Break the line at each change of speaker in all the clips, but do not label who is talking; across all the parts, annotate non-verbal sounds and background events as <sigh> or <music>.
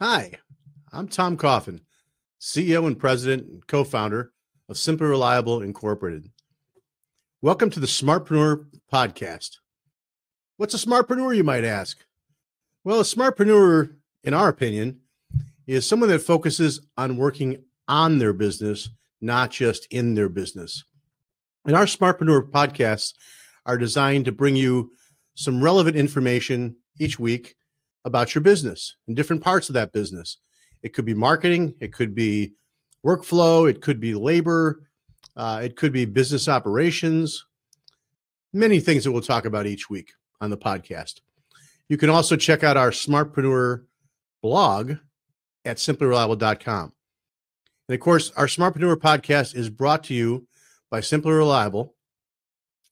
Hi, I'm Tom Coffin, CEO and President and co founder of Simply Reliable Incorporated. Welcome to the Smartpreneur Podcast. What's a smartpreneur, you might ask? Well, a smartpreneur, in our opinion, is someone that focuses on working on their business, not just in their business. And our Smartpreneur podcasts are designed to bring you some relevant information each week about your business and different parts of that business. It could be marketing, it could be workflow, it could be labor, uh, it could be business operations, many things that we'll talk about each week on the podcast. You can also check out our Smartpreneur blog at simplyreliable.com. And of course, our Smartpreneur podcast is brought to you by Simply Reliable,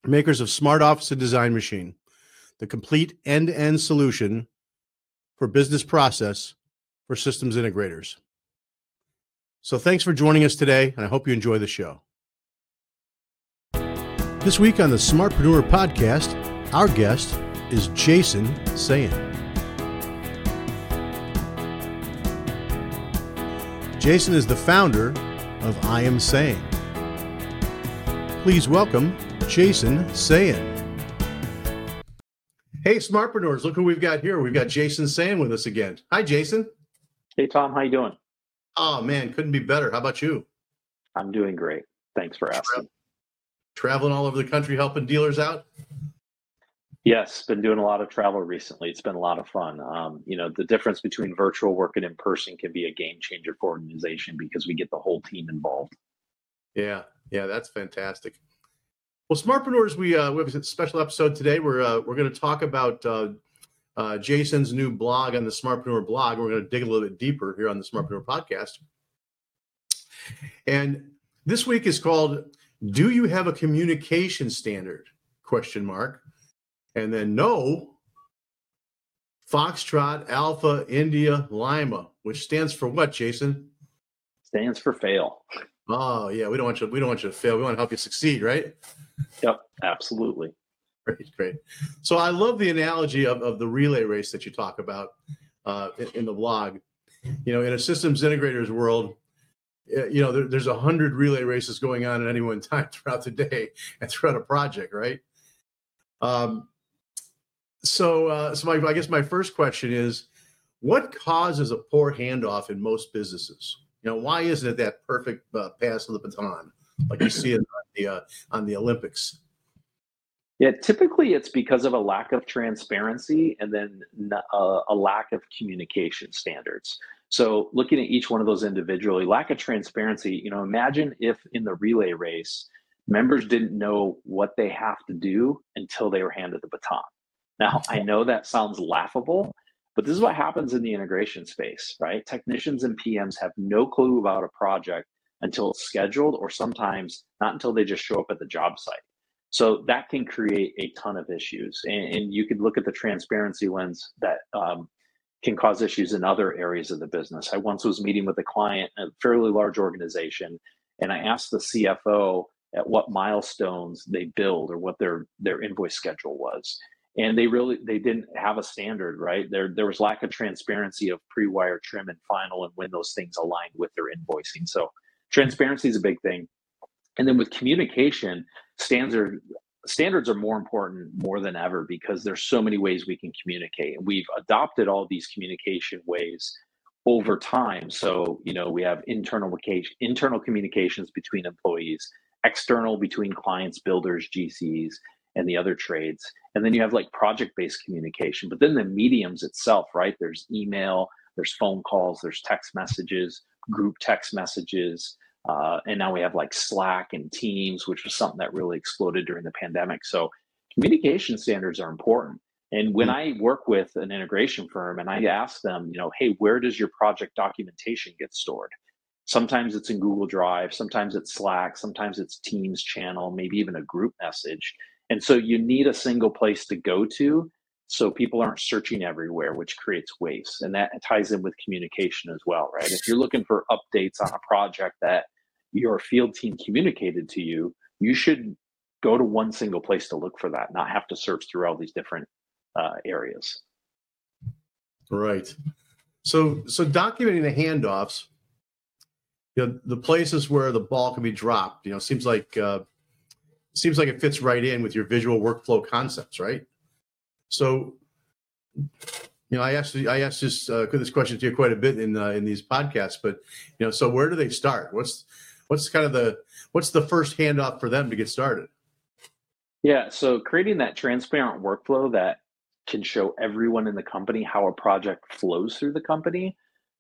makers of Smart Office and Design Machine, the complete end to end solution for business process for systems integrators. So thanks for joining us today, and I hope you enjoy the show. This week on the Smartpreneur podcast, our guest is Jason Sayen. Jason is the founder of I Am Sayen. Please welcome Jason Sayen. Hey, smartpreneurs! Look who we've got here. We've got Jason Sayen with us again. Hi, Jason.
Hey, Tom. How you doing?
Oh man, couldn't be better. How about you?
I'm doing great. Thanks for asking.
Traveling all over the country, helping dealers out.
Yes, been doing a lot of travel recently. It's been a lot of fun. Um, you know, the difference between virtual work and in person can be a game changer for organization because we get the whole team involved.
Yeah, yeah, that's fantastic. Well, Smartpreneurs, we uh, we have a special episode today. We're uh, we're going to talk about uh, uh, Jason's new blog on the Smartpreneur blog. We're going to dig a little bit deeper here on the Smartpreneur podcast. And this week is called "Do you have a communication standard?" Question mark. And then no. Foxtrot Alpha India Lima, which stands for what, Jason?
Stands for fail.
Oh yeah, we don't want you. We don't want you to fail. We want to help you succeed, right?
Yep, absolutely.
Great, great. So I love the analogy of, of the relay race that you talk about uh, in, in, the blog. You know, in a systems integrators world, eh, you know, there, there's a hundred relay races going on at any one time <laughs> throughout the day and throughout a project, right? Um, so, uh, so my, I guess my first question is, what causes a poor handoff in most businesses? You know, why isn't it that perfect uh, pass of the baton like you see it on the uh, on the Olympics?
Yeah, typically it's because of a lack of transparency and then uh, a lack of communication standards. So looking at each one of those individually, lack of transparency, you know, imagine if in the relay race, members didn't know what they have to do until they were handed the baton. Now, I know that sounds laughable, but this is what happens in the integration space, right? Technicians and PMs have no clue about a project until it's scheduled, or sometimes not until they just show up at the job site. So that can create a ton of issues. And, and you could look at the transparency lens that um, can cause issues in other areas of the business. I once was meeting with a client, a fairly large organization, and I asked the CFO at what milestones they build or what their their invoice schedule was and they really they didn't have a standard right? There there was lack of transparency of pre-wire trim and final and when those things aligned with their invoicing. So transparency is a big thing. And then with communication standards standards are more important more than ever because there's so many ways we can communicate. And we've adopted all these communication ways over time. So you know we have internal internal communications between employees external between clients builders gcs and the other trades. And then you have like project based communication, but then the mediums itself, right? There's email, there's phone calls, there's text messages, group text messages. Uh, and now we have like Slack and Teams, which was something that really exploded during the pandemic. So communication standards are important. And when mm-hmm. I work with an integration firm and I ask them, you know, hey, where does your project documentation get stored? Sometimes it's in Google Drive, sometimes it's Slack, sometimes it's Teams channel, maybe even a group message. And so you need a single place to go to so people aren't searching everywhere, which creates waste. And that ties in with communication as well, right? If you're looking for updates on a project that your field team communicated to you, you should go to one single place to look for that, not have to search through all these different uh, areas.
Right. So, so documenting the handoffs, you know, the places where the ball can be dropped, you know, seems like uh, seems like it fits right in with your visual workflow concepts, right? So, you know, I asked I asked this uh, this question to you quite a bit in uh, in these podcasts, but you know, so where do they start? What's what's kind of the what's the first handoff for them to get started?
Yeah, so creating that transparent workflow that can show everyone in the company how a project flows through the company,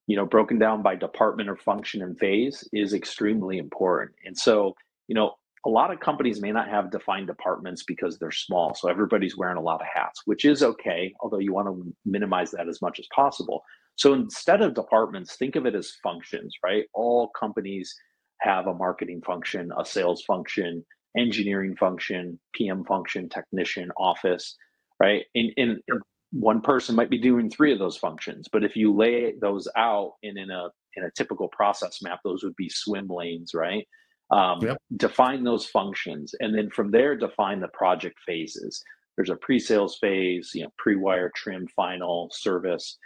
you know, broken down by department or function and phase is extremely important. And so, you know, a lot of companies may not have defined departments because they're small. So everybody's wearing a lot of hats, which is okay, although you want to minimize that as much as possible. So instead of departments, think of it as functions, right? All companies have a marketing function, a sales function, engineering function, PM function, technician, office right? And, and, one person might be doing three of those functions, but if you lay those out in, in a in a typical process map, those would be swim lanes, right? Um, yep. Define those functions, and then from there, define the project phases. There's a pre-sales phase, you know, pre-wire, trim, final, service,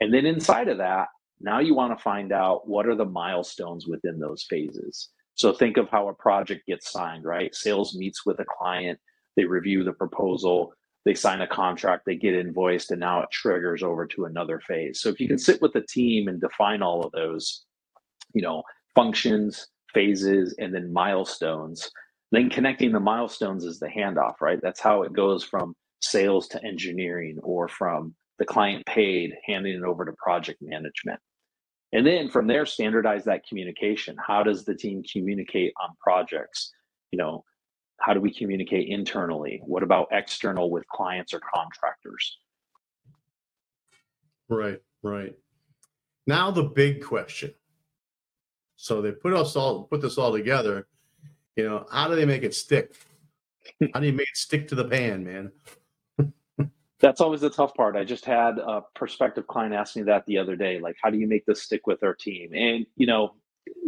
and then inside of that, now you want to find out what are the milestones within those phases. So think of how a project gets signed, right? Sales meets with a client, they review the proposal, they sign a contract, they get invoiced, and now it triggers over to another phase. So if you can sit with the team and define all of those, you know, functions, phases, and then milestones, then connecting the milestones is the handoff, right? That's how it goes from sales to engineering or from the client paid, handing it over to project management. And then from there, standardize that communication. How does the team communicate on projects? You know, how do we communicate internally? What about external with clients or contractors?
Right, right. Now the big question. So they put us all put this all together. You know, how do they make it stick? How do you make it stick to the pan, man?
That's always the tough part. I just had a prospective client ask me that the other day. Like, how do you make this stick with our team? And you know,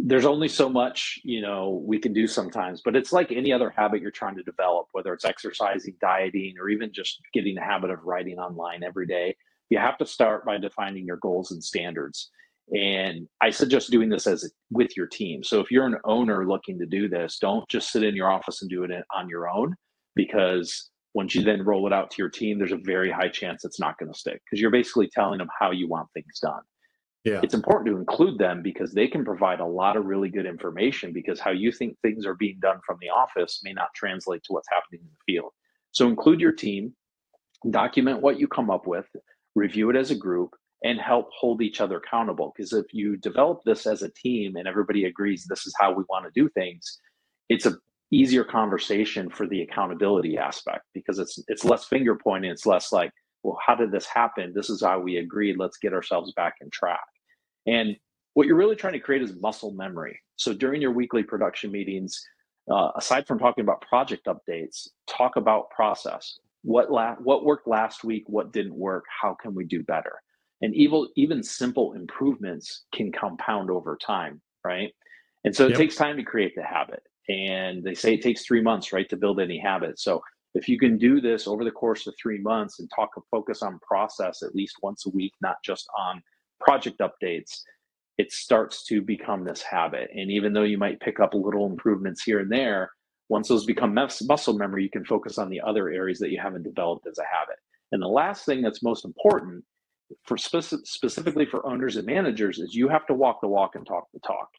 there's only so much you know we can do sometimes but it's like any other habit you're trying to develop whether it's exercising dieting or even just getting the habit of writing online every day you have to start by defining your goals and standards and i suggest doing this as with your team so if you're an owner looking to do this don't just sit in your office and do it on your own because once you then roll it out to your team there's a very high chance it's not going to stick because you're basically telling them how you want things done yeah. it's important to include them because they can provide a lot of really good information because how you think things are being done from the office may not translate to what's happening in the field. So include your team, document what you come up with, review it as a group, and help hold each other accountable. Because if you develop this as a team and everybody agrees this is how we want to do things, it's a easier conversation for the accountability aspect because it's it's less finger pointing, it's less like, well, how did this happen? This is how we agreed. Let's get ourselves back in track. And what you're really trying to create is muscle memory. So during your weekly production meetings, uh, aside from talking about project updates, talk about process. What la- what worked last week? What didn't work? How can we do better? And even even simple improvements can compound over time, right? And so it yep. takes time to create the habit. And they say it takes three months, right, to build any habit. So if you can do this over the course of three months and talk focus on process at least once a week, not just on project updates, it starts to become this habit. And even though you might pick up little improvements here and there, once those become muscle memory, you can focus on the other areas that you haven't developed as a habit. And the last thing that's most important for specifically for owners and managers is you have to walk the walk and talk the talk.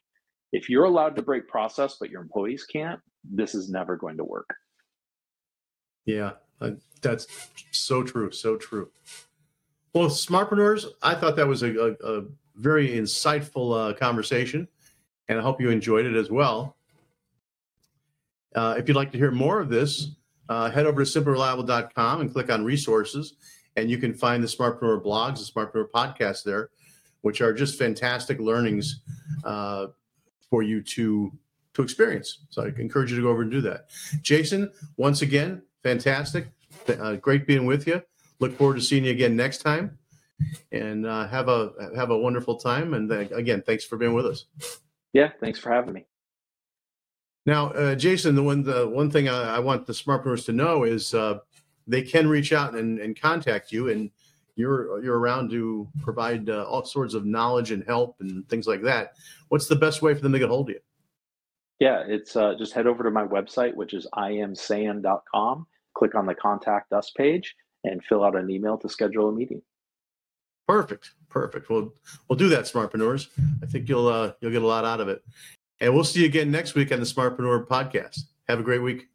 If you're allowed to break process, but your employees can't, this is never going to work.
Yeah, that's so true. So true. Well, smartpreneurs, I thought that was a, a, a very insightful uh, conversation, and I hope you enjoyed it as well. Uh, if you'd like to hear more of this, uh, head over to simplereliable.com and click on resources, and you can find the Smartpreneur blogs, the Smartpreneur podcast there, which are just fantastic learnings uh, for you to to experience. So I encourage you to go over and do that. Jason, once again, fantastic, uh, great being with you. Look forward to seeing you again next time, and uh, have a have a wonderful time. And uh, again, thanks for being with us.
Yeah, thanks for having me.
Now, uh, Jason, the one the one thing I, I want the smartpreneurs to know is uh, they can reach out and, and contact you, and you're you're around to provide uh, all sorts of knowledge and help and things like that. What's the best way for them to get hold of you?
Yeah, it's uh, just head over to my website, which is iamsayen.com. Click on the contact us page and fill out an email to schedule a meeting.
Perfect, perfect. We'll we'll do that, smartpreneurs. I think you'll uh, you'll get a lot out of it. And we'll see you again next week on the Smartpreneur podcast. Have a great week.